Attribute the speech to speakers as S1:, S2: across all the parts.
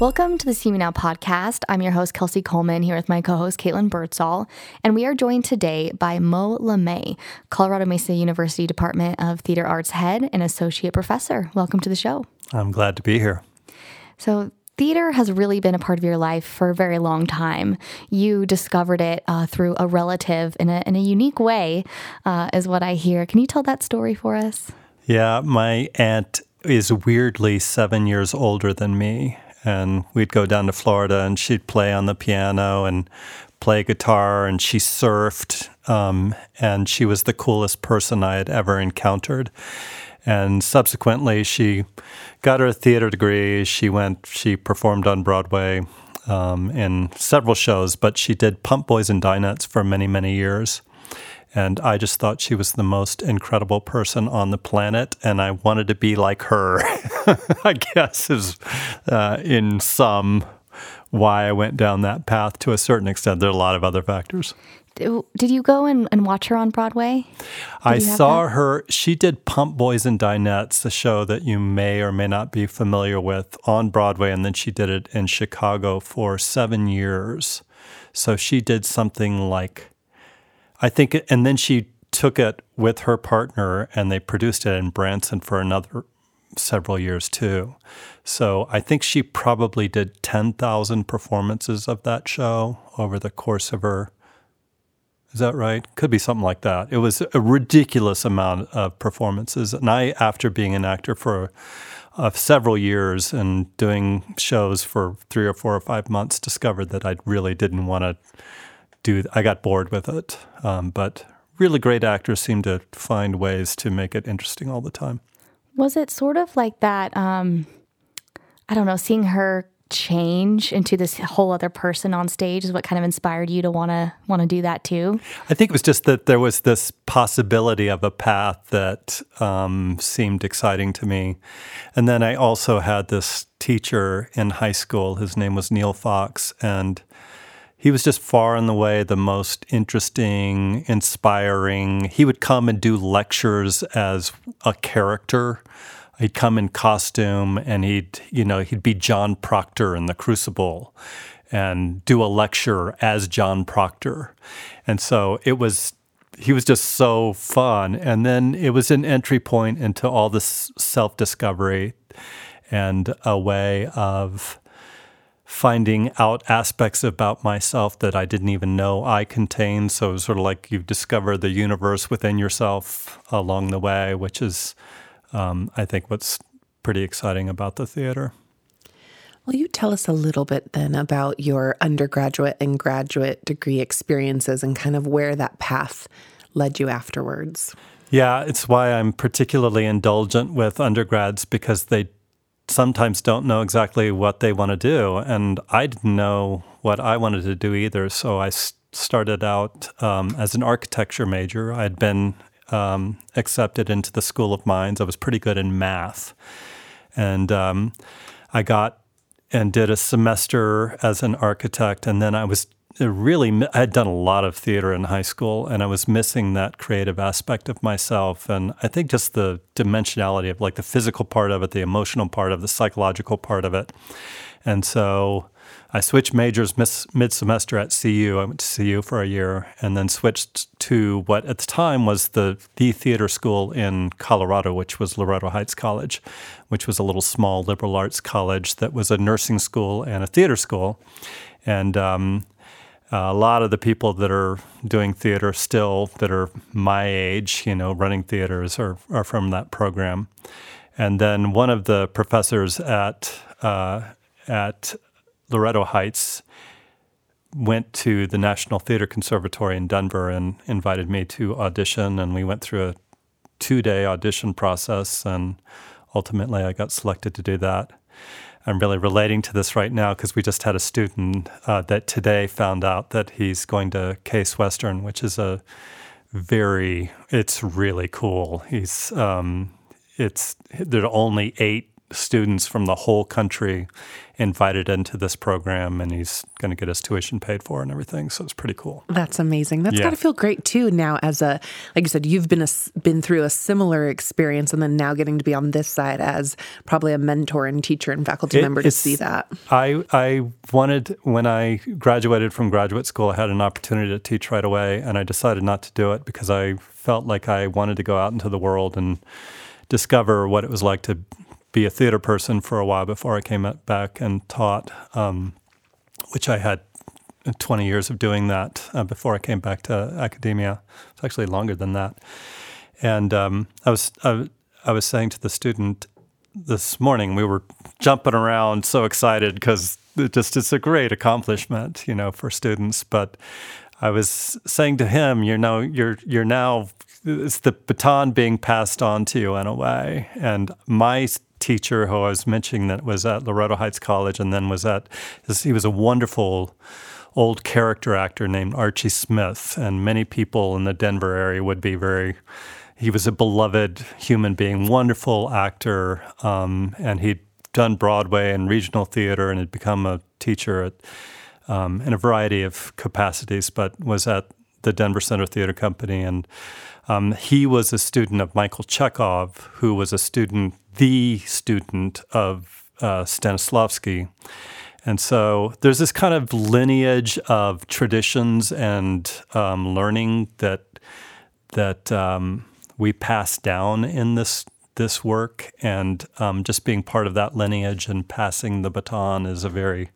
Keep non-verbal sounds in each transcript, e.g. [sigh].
S1: Welcome to the CMU Now podcast. I'm your host, Kelsey Coleman, here with my co host, Caitlin Birdsall. And we are joined today by Mo LaMee, Colorado Mesa University Department of Theater Arts head and associate professor. Welcome to the show.
S2: I'm glad to be here.
S1: So, theater has really been a part of your life for a very long time. You discovered it uh, through a relative in a, in a unique way, uh, is what I hear. Can you tell that story for us?
S2: Yeah, my aunt is weirdly seven years older than me and we'd go down to Florida and she'd play on the piano and play guitar and she surfed um, and she was the coolest person I had ever encountered. And subsequently, she got her theater degree. She went, she performed on Broadway um, in several shows, but she did Pump Boys and Dinettes for many, many years. And I just thought she was the most incredible person on the planet, and I wanted to be like her. [laughs] I guess is uh, in some why I went down that path to a certain extent. There are a lot of other factors.
S1: Did you go and, and watch her on Broadway? Did
S2: I saw that? her. She did Pump Boys and Dinettes, the show that you may or may not be familiar with, on Broadway, and then she did it in Chicago for seven years. So she did something like I think, and then she took it with her partner and they produced it in Branson for another several years too. So I think she probably did 10,000 performances of that show over the course of her. Is that right? Could be something like that. It was a ridiculous amount of performances. And I, after being an actor for uh, several years and doing shows for three or four or five months, discovered that I really didn't want to do. I got bored with it, um, but really great actors seem to find ways to make it interesting all the time.
S1: Was it sort of like that? Um, I don't know, seeing her change into this whole other person on stage is what kind of inspired you to want to want to do that too
S2: i think it was just that there was this possibility of a path that um, seemed exciting to me and then i also had this teacher in high school his name was neil fox and he was just far and away the most interesting, inspiring. He would come and do lectures as a character. He'd come in costume and he'd, you know, he'd be John Proctor in The Crucible and do a lecture as John Proctor. And so it was he was just so fun. And then it was an entry point into all this self discovery and a way of finding out aspects about myself that I didn't even know I contained. So sort of like you've discovered the universe within yourself along the way, which is, um, I think, what's pretty exciting about the theater.
S3: Will you tell us a little bit then about your undergraduate and graduate degree experiences and kind of where that path led you afterwards?
S2: Yeah, it's why I'm particularly indulgent with undergrads because they sometimes don't know exactly what they want to do. And I didn't know what I wanted to do either. So I started out um, as an architecture major. I had been um, accepted into the School of Mines. I was pretty good in math. And um, I got and did a semester as an architect. And then I was really I had done a lot of theater in high school and I was missing that creative aspect of myself and I think just the dimensionality of like the physical part of it, the emotional part of it, the psychological part of it. And so I switched majors mid semester at CU. I went to CU for a year and then switched to what at the time was the the theater school in Colorado, which was Loretto Heights College, which was a little small liberal arts college that was a nursing school and a theater school. And um, a lot of the people that are doing theater still, that are my age, you know, running theaters, are, are from that program. And then one of the professors at uh, at Loretto Heights went to the National Theater Conservatory in Denver and invited me to audition, and we went through a two-day audition process, and ultimately I got selected to do that. I'm really relating to this right now because we just had a student uh, that today found out that he's going to Case Western, which is a very, it's really cool. He's, um, it's, there are only eight students from the whole country invited into this program, and he's going to get his tuition paid for and everything. So it's pretty cool.
S3: That's amazing. That's
S2: Yeah.
S3: got to feel great too. Now, as a like you said, you've been a, been through a similar experience, and then now getting to be on this side as probably a mentor and teacher and faculty
S2: It-
S3: member to see that.
S2: I I wanted when I graduated from graduate school, I had an opportunity to teach right away, and I decided not to do it because I felt like I wanted to go out into the world and discover what it was like to be a theater person for a while before I came back and taught, um, which I had 20 years of doing that uh, before I came back to academia. It's actually longer than that. And um, I was I, I was saying to the student this morning, we were jumping around, so excited because it just it's a great accomplishment, you know, for students. But I was saying to him, you know, you're you're now it's the baton being passed on to you in a way. And my teacher, who I was mentioning, that was at Loretto Heights College, and then was at he was a wonderful old character actor named Archie Smith, and many people in the Denver area would be very. He was a beloved human being, wonderful actor, um, and he'd done Broadway and regional theater, and had become a teacher at, um, in a variety of capacities, but was at the Denver Center Theater Company, and um, he was a student of Michael Chekhov, who was a student, the student of uh, Stanislavski. And so there's this kind of lineage of traditions and um, learning that that um, we pass down in this this work, and um, just being part of that lineage and passing the baton is a very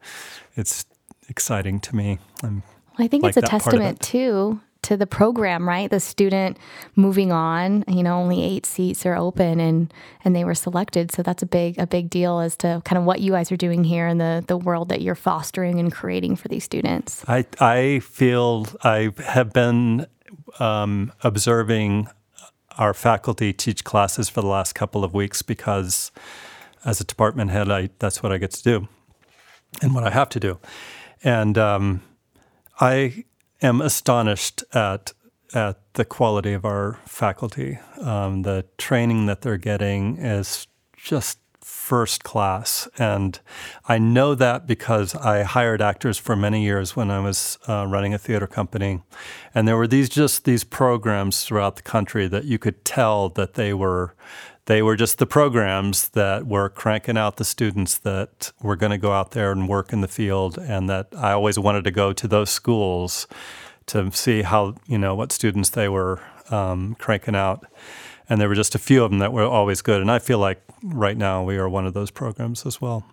S2: it's exciting to me.
S1: Well, I think
S2: like
S1: it's a
S2: that part of
S1: testament
S2: it.
S1: too to the program, right? The student moving on. You know, only eight seats are open, and and they were selected. So that's a big a big deal as to kind of what you guys are doing here and the the world that you're fostering and creating for these students.
S2: I I feel I have been um, observing our faculty teach classes for the last couple of weeks because, as a department head, I that's what I get to do, and what I have to do, and um, I am astonished at at the quality of our faculty. Um, the training that they're getting is just first class, and I know that because I hired actors for many years when I was uh, running a theater company, and there were these just these programs throughout the country that you could tell that they were they were just the programs that were cranking out the students that were going to go out there and work in the field, and that I always wanted to go to those schools to see how you know what students they were um, cranking out. And there were just a few of them that were always good, and I feel like right now we are one of those programs as well.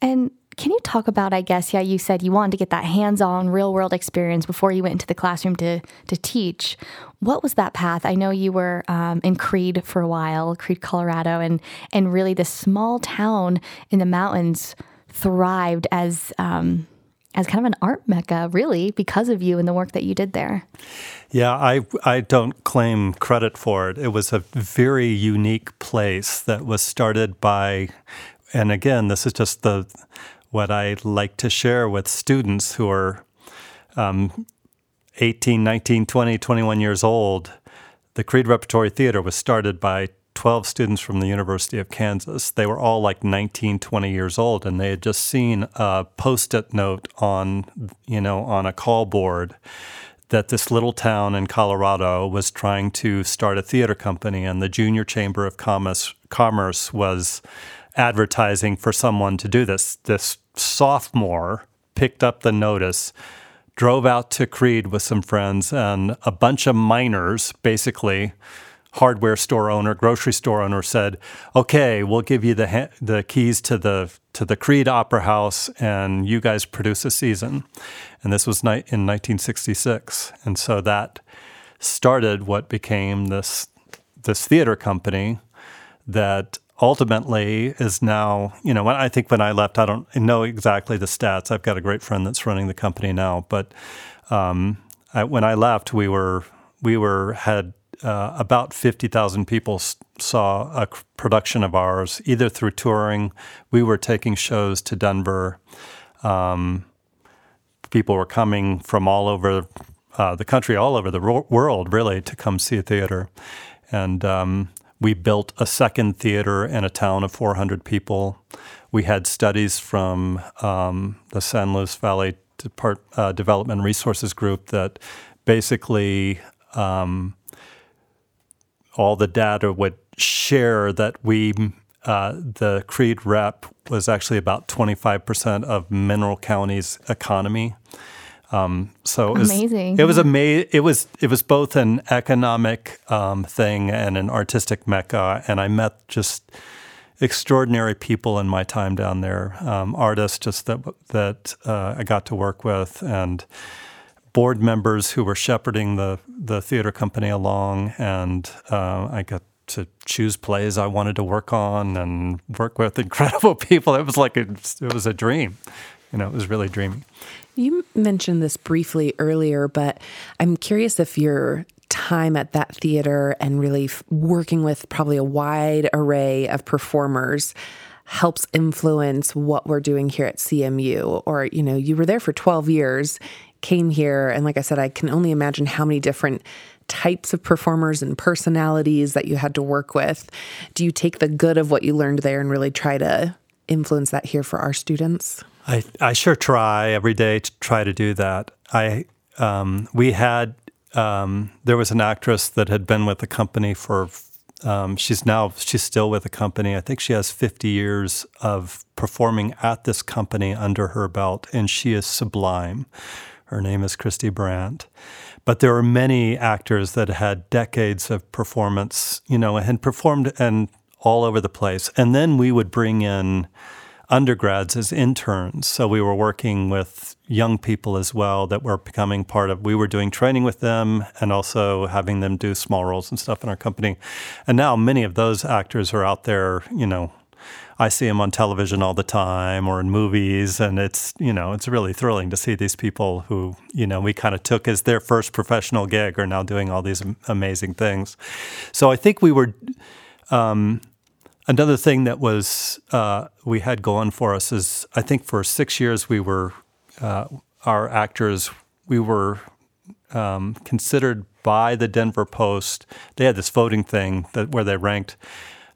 S1: And can you talk about, I guess, yeah, you said you wanted to get that hands on real world experience before you went into the classroom to, to teach. What was that path? I know you were um, in Creede for a while, Creede, Colorado, and, and really this small town in the mountains thrived as, um, as kind of an art mecca, really, because of you and the work that you did there.
S2: Yeah, I I don't claim credit for it. It was a very unique place that was started by, and again, this is just the what I like to share with students who are um, 18, 19, 20, 21 years old. The Creede Repertory Theater was started by 12 students from the University of Kansas. They were all like 19, 20 years old, and they had just seen a post-it note on, you know, on a call board that this little town in Colorado was trying to start a theater company, and the Junior Chamber of Commerce, Commerce was advertising for someone to do this. This sophomore picked up the notice, drove out to Creede with some friends, and a bunch of miners, basically hardware store owner, grocery store owner, said, "Okay, we'll give you the ha- the keys to the to the Creede Opera House, and you guys produce a season." And this was ni- in 1966, and so that started what became this this theater company that ultimately is now, you know, when I think when I left, I don't know exactly the stats. I've got a great friend that's running the company now, but um, I, when I left, we were we were had uh, about fifty thousand people saw a production of ours, either through touring. We were taking shows to Denver. Um, people were coming from all over uh, the country, all over the ro- world, really, to come see a theater. And um, We built a second theater in a town of 400 people. We had studies from um, the San Luis Valley Depart, uh, Development Resources Group that basically um, all the data would share that we, uh, the Creede rep was actually about 25% of Mineral County's economy.
S1: Um, so it was, amazing.
S2: It was amazing. It was it was both an economic um, thing and an artistic mecca, and I met just extraordinary people in my time down there. Um, artists just that that uh, I got to work with, and board members who were shepherding the the theater company along, and uh, I got to choose plays I wanted to work on and work with [laughs] incredible people. It was like a, it was a dream. You know, it was really dreamy.
S3: You mentioned this briefly earlier, but I'm curious if your time at that theater and really working with probably a wide array of performers helps influence what we're doing here at CMU or you know you were there for 12 years came here and like I said I can only imagine how many different types of performers and personalities that you had to work with. Do you take the good of what you learned there and really try to influence that here for our students
S2: I, I sure try every day to try to do that. I um, we had um, there was an actress that had been with the company for um, she's now she's still with the company. I think she has 50 years of performing at this company under her belt, and she is sublime. Her name is Christy Brandt. But there are many actors that had decades of performance, you know, and performed and all over the place. And then we would bring in undergrads as interns. So we were working with young people as well that were becoming part of. We were doing training with them and also having them do small roles and stuff in our company. And now many of those actors are out there, you know, I see them on television all the time or in movies, and it's you know it's really thrilling to see these people who you know we kind of took as their first professional gig are now doing all these amazing things. So I think we were um, Another thing that was uh, we had going for us is I think for six years we were uh, our actors we were um, considered by the Denver Post. They had this voting thing that where they ranked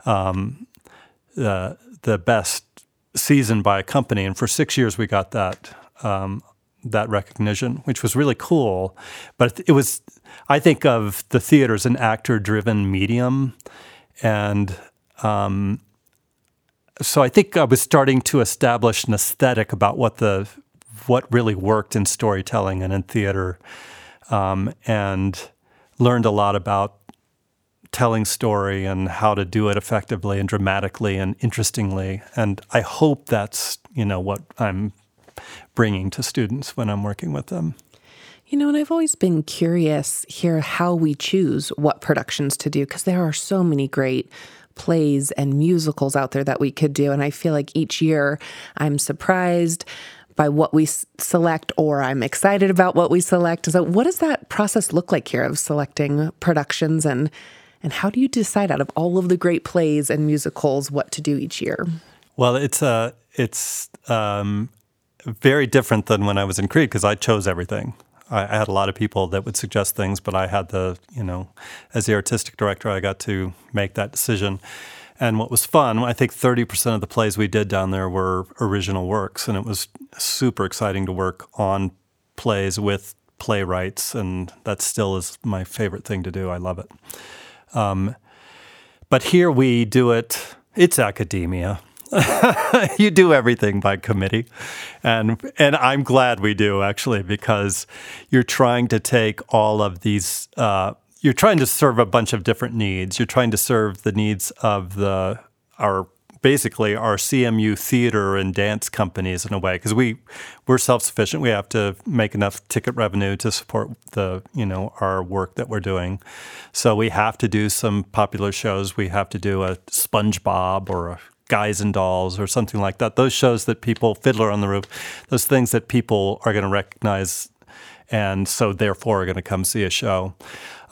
S2: um, the the best season by a company, and for six years we got that um, that recognition, which was really cool. But it was I think of the theater as an actor driven medium, and um, so I think I was starting to establish an aesthetic about what the what really worked in storytelling and in theater, um, and learned a lot about telling story and how to do it effectively and dramatically and interestingly. And I hope that's you know what I'm bringing to students when I'm working with them.
S3: You know, and I've always been curious here how we choose what productions to do because there are so many great plays and musicals out there that we could do. And I feel like each year I'm surprised by what we select or I'm excited about what we select. So what does that process look like here of selecting productions and and how do you decide out of all of the great plays and musicals what to do each year?
S2: Well, it's uh it's um, very different than when I was in Creede because I chose everything. I, I had a lot of people that would suggest things, but I had the, you know, as the artistic director, I got to make that decision. And what was fun, I think 30% of the plays we did down there were original works, and it was super exciting to work on plays with playwrights, and that still is my favorite thing to do. I love it. Um, but here we do it, it's academia. [laughs] you do everything by committee. And and I'm glad we do actually because you're trying to take all of these uh, you're trying to serve a bunch of different needs. You're trying to serve the needs of the our basically our CMU theater and dance companies in a way because we we're self-sufficient. We have to make enough ticket revenue to support the you know our work that we're doing. So we have to do some popular shows. We have to do a SpongeBob or a Guys and Dolls or something like that. Those shows that people, Fiddler on the Roof, those things that people are going to recognize and so therefore are going to come see a show.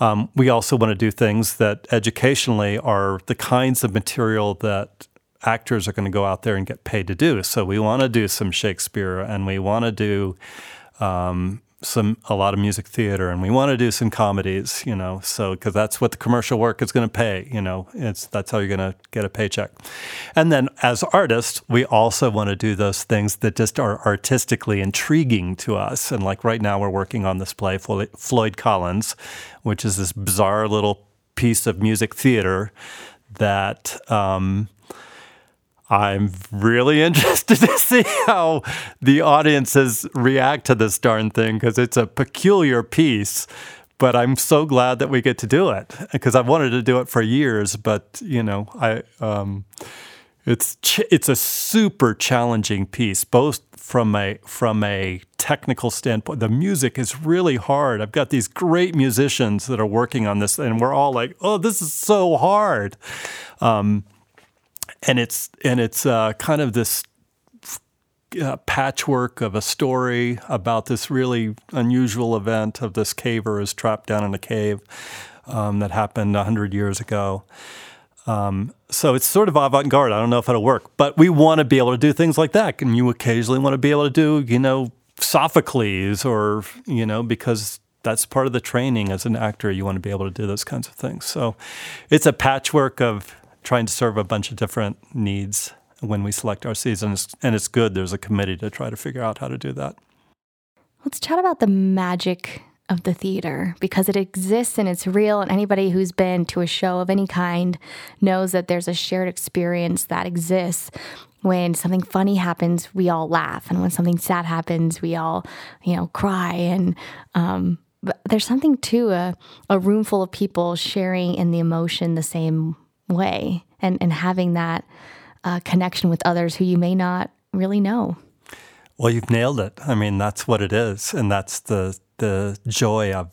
S2: Um, we also want to do things that educationally are the kinds of material that actors are going to go out there and get paid to do. So we want to do some Shakespeare and we want to do um, some a lot of music theater and we want to do some comedies you know so because that's what the commercial work is going to pay you know it's that's how you're going to get a paycheck. And then as artists we also want to do those things that just are artistically intriguing to us and like right now we're working on this play floyd collins which is this bizarre little piece of music theater that um, I'm really [laughs] interested to see how the audiences react to this darn thing because it's a peculiar piece. But I'm so glad that we get to do it because I've wanted to do it for years. But you know, I um, it's ch- it's a super challenging piece, both from a from a technical standpoint. The music is really hard. I've got these great musicians that are working on this, and we're all like, "Oh, this is so hard." Um, and it's and it's uh, kind of this uh, patchwork of a story about this really unusual event of this caver is trapped down in a cave um, that happened hundred years ago. Um, so it's sort of avant-garde. I don't know if it'll work, but we want to be able to do things like that. And you occasionally want to be able to do, you know, Sophocles or, you know, because that's part of the training as an actor. You want to be able to do those kinds of things. So it's a patchwork of trying to serve a bunch of different needs when we select our seasons. And it's good there's a committee to try to figure out how to do that.
S1: Let's chat about the magic of the theater because it exists and it's real. And anybody who's been to a show of any kind knows that there's a shared experience that exists. When something funny happens, we all laugh. And when something sad happens, we all, you know, cry. And um, there's something to a, a room full of people sharing in the emotion the same way and, and having that uh, connection with others who you may not really know.
S2: Well, you've nailed it. I mean, that's what it is. And that's the, the joy of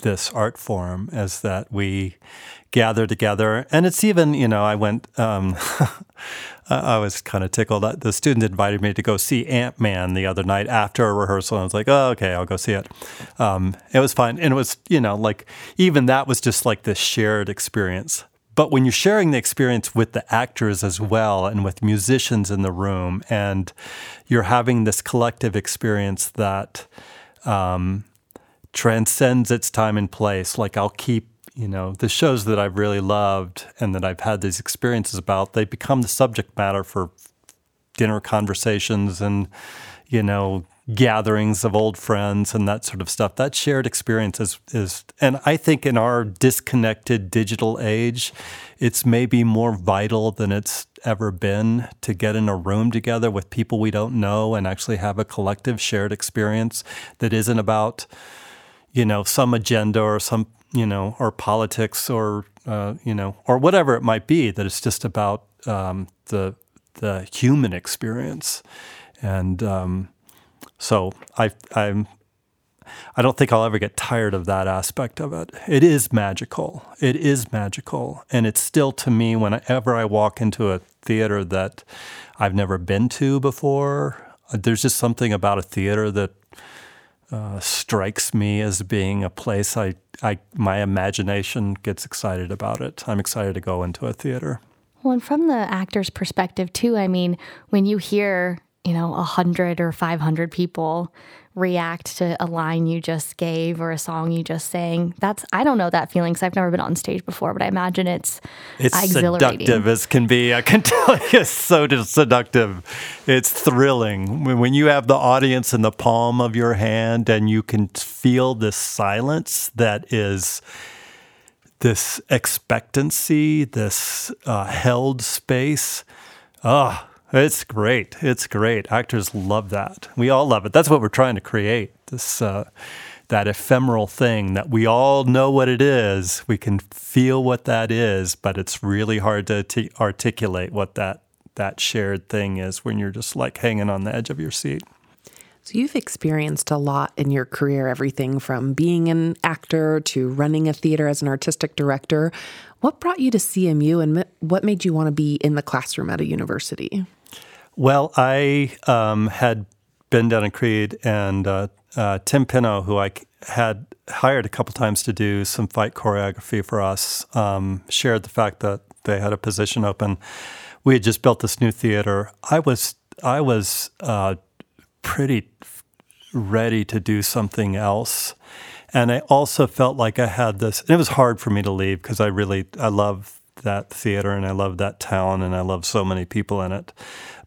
S2: this art form is that we gather together. And it's even, you know, I went, um, [laughs] I was kind of tickled. That the student invited me to go see Ant Man the other night after a rehearsal. And I was like, oh, okay, I'll go see it. Um, it was fine. And it was, you know, like even that was just like this shared experience but when you're sharing the experience with the actors as well and with musicians in the room, and you're having this collective experience that um, transcends its time and place, like I'll keep you know, the shows that I've really loved and that I've had these experiences about, they become the subject matter for dinner conversations and, you know, gatherings of old friends and that sort of stuff. That shared experience is, is, and I think in our disconnected digital age, it's maybe more vital than it's ever been to get in a room together with people we don't know and actually have a collective shared experience that isn't about, you know, some agenda or some, you know, or politics or, uh, you know, or whatever it might be, that it's just about um, the, the human experience. And, um, so I I'm I don't think I'll ever get tired of that aspect of it. It is magical. It is magical. And it's still to me, whenever I walk into a theater that I've never been to before, uh, there's just something about a theater that uh, strikes me as being a place I, I, my imagination gets excited about it. I'm excited to go into a theater.
S1: Well, and from the actor's perspective, too, I mean, when you hear you know, a hundred or 500 people react to a line you just gave or a song you just sang. That's, I don't know that feeling because I've never been on stage before, but I imagine it's,
S2: it's seductive as can be. I can [laughs] tell you it's so seductive. It's thrilling. When you have the audience in the palm of your hand and you can feel this silence that is, this expectancy, this uh, held space. Ah, oh, it's great. It's great. Actors love that. We all love it. That's what we're trying to create. This uh, that ephemeral thing that we all know what it is. We can feel what that is, but it's really hard to t- articulate what that that shared thing is when you're just like hanging on the edge of your seat.
S3: So you've experienced a lot in your career, everything from being an actor to running a theater as an artistic director. What brought you to CMU and what made you want to be in the classroom at a university?
S2: Well, I um, had been down in Creede, and uh, uh, Tim Pino, who I had hired a couple times to do some fight choreography for us, um, shared the fact that they had a position open. We had just built this new theater. I was I was uh, pretty ready to do something else. And I also felt like I had this, and it was hard for me to leave because I really, I love that theater and I love that town and I love so many people in it.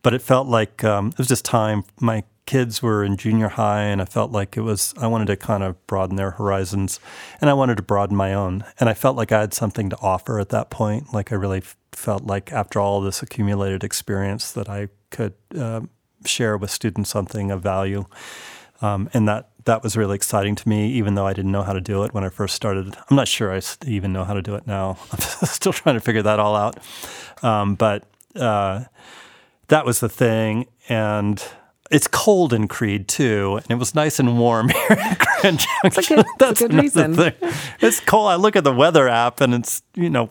S2: But it felt like um, it was just time. My kids were in junior high and I felt like it was, I wanted to kind of broaden their horizons and I wanted to broaden my own. And I felt like I had something to offer at that point. Like I really felt like after all this accumulated experience that I could uh, share with students something of value. Um, and that that was really exciting to me, even though I didn't know how to do it when I first started. I'm not sure I even know how to do it now. [laughs] I'm still trying to figure that all out. Um, but uh, that was the thing, and it's cold in Creede too, and it was nice and warm [laughs] here in Grand Junction.
S3: That's a good, that's good reason.
S2: Thing. It's cold. I look at the weather app, and it's you know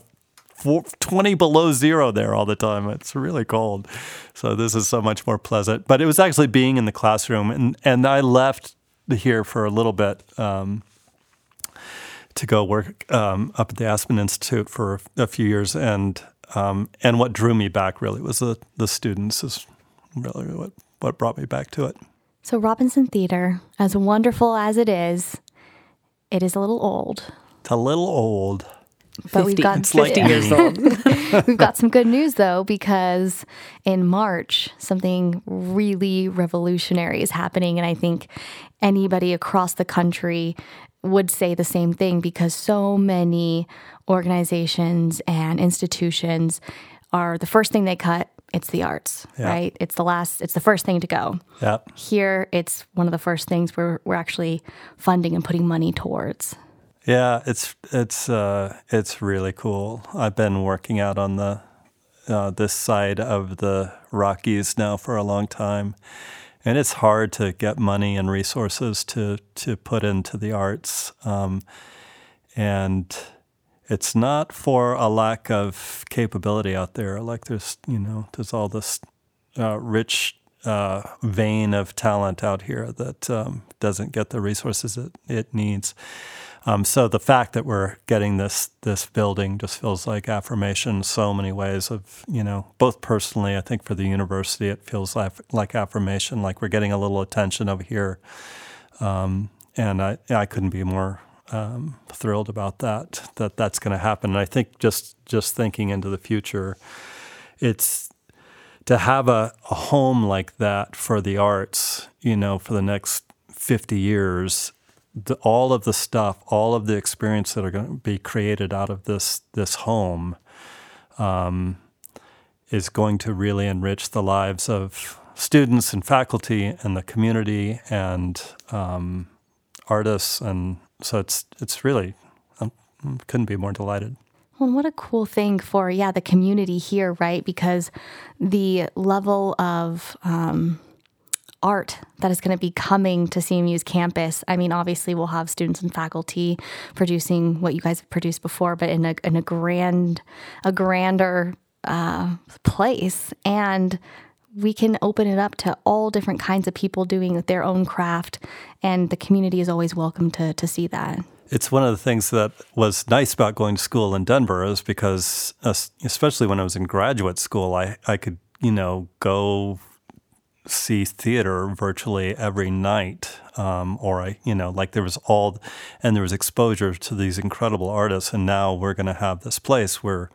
S2: 20 below zero there all the time. It's really cold. So this is so much more pleasant. But it was actually being in the classroom. And, and I left here for a little bit um, to go work um, up at the Aspen Institute for a few years. And, um, and what drew me back really was the, the students, is really what, what brought me back to it.
S1: So, Robinson Theater, as wonderful as it is, it is a little old.
S2: It's a little old.
S1: But we've got
S3: it's 50 years old. [laughs]
S1: we've got some good news though because in March something really revolutionary is happening and I think anybody across the country would say the same thing because so many organizations and institutions are the first thing they cut it's the arts, yeah. right? It's the last, it's the first thing to go.
S2: Yeah.
S1: Here, it's one of the first things we're, we're actually funding and putting money towards.
S2: Yeah, it's it's uh, it's really cool. I've been working out on the uh, this side of the Rockies now for a long time, and it's hard to get money and resources to to put into the arts, um, and it's not for a lack of capability out there. Like there's you know there's all this uh, rich uh, vein of talent out here that um, doesn't get the resources it, it needs. Um, so the fact that we're getting this this building just feels like affirmation in so many ways of you know both personally I think for the university it feels like, like affirmation like we're getting a little attention over here. Um, and I I couldn't be more um, thrilled about that that that's going to happen. And I think just just thinking into the future it's to have a, a home like that for the arts you know for the next 50 years the, all of the stuff, all of the experience that are going to be created out of this this home um, is going to really enrich the lives of students and faculty and the community and um, artists, and so it's it's really I couldn't be more delighted.
S1: Well, what a cool thing for yeah the community here, right? Because the level of um, art that is going to be coming to CMU's campus. I mean, obviously, we'll have students and faculty producing what you guys have produced before, but in a in a grand, a grander uh, place, and we can open it up to all different kinds of people doing their own craft, and the community is always welcome to to see that.
S2: It's one of the things that was nice about going to school in Denver is because, especially when I was in graduate school, I, I could, you know, go see theater virtually every night, um, or I, you know, like there was all, and there was exposure to these incredible artists, and now we're going to have this place where,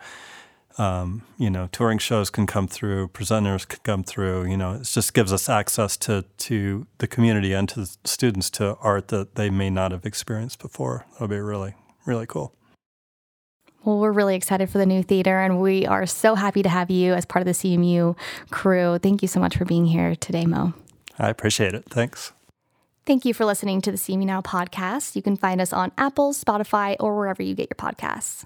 S2: um, you know, touring shows can come through, presenters can come through. You know, it just gives us access to to the community and to the students to art that they may not have experienced before. That'll be really really cool.
S1: Well, we're really excited for the new theater, and we are so happy to have you as part of the CMU crew. Thank you so much for being here today, Mo.
S2: I appreciate it. Thanks.
S1: Thank you for listening to the CMU Now podcast. You can find us on Apple, Spotify, or wherever you get your podcasts.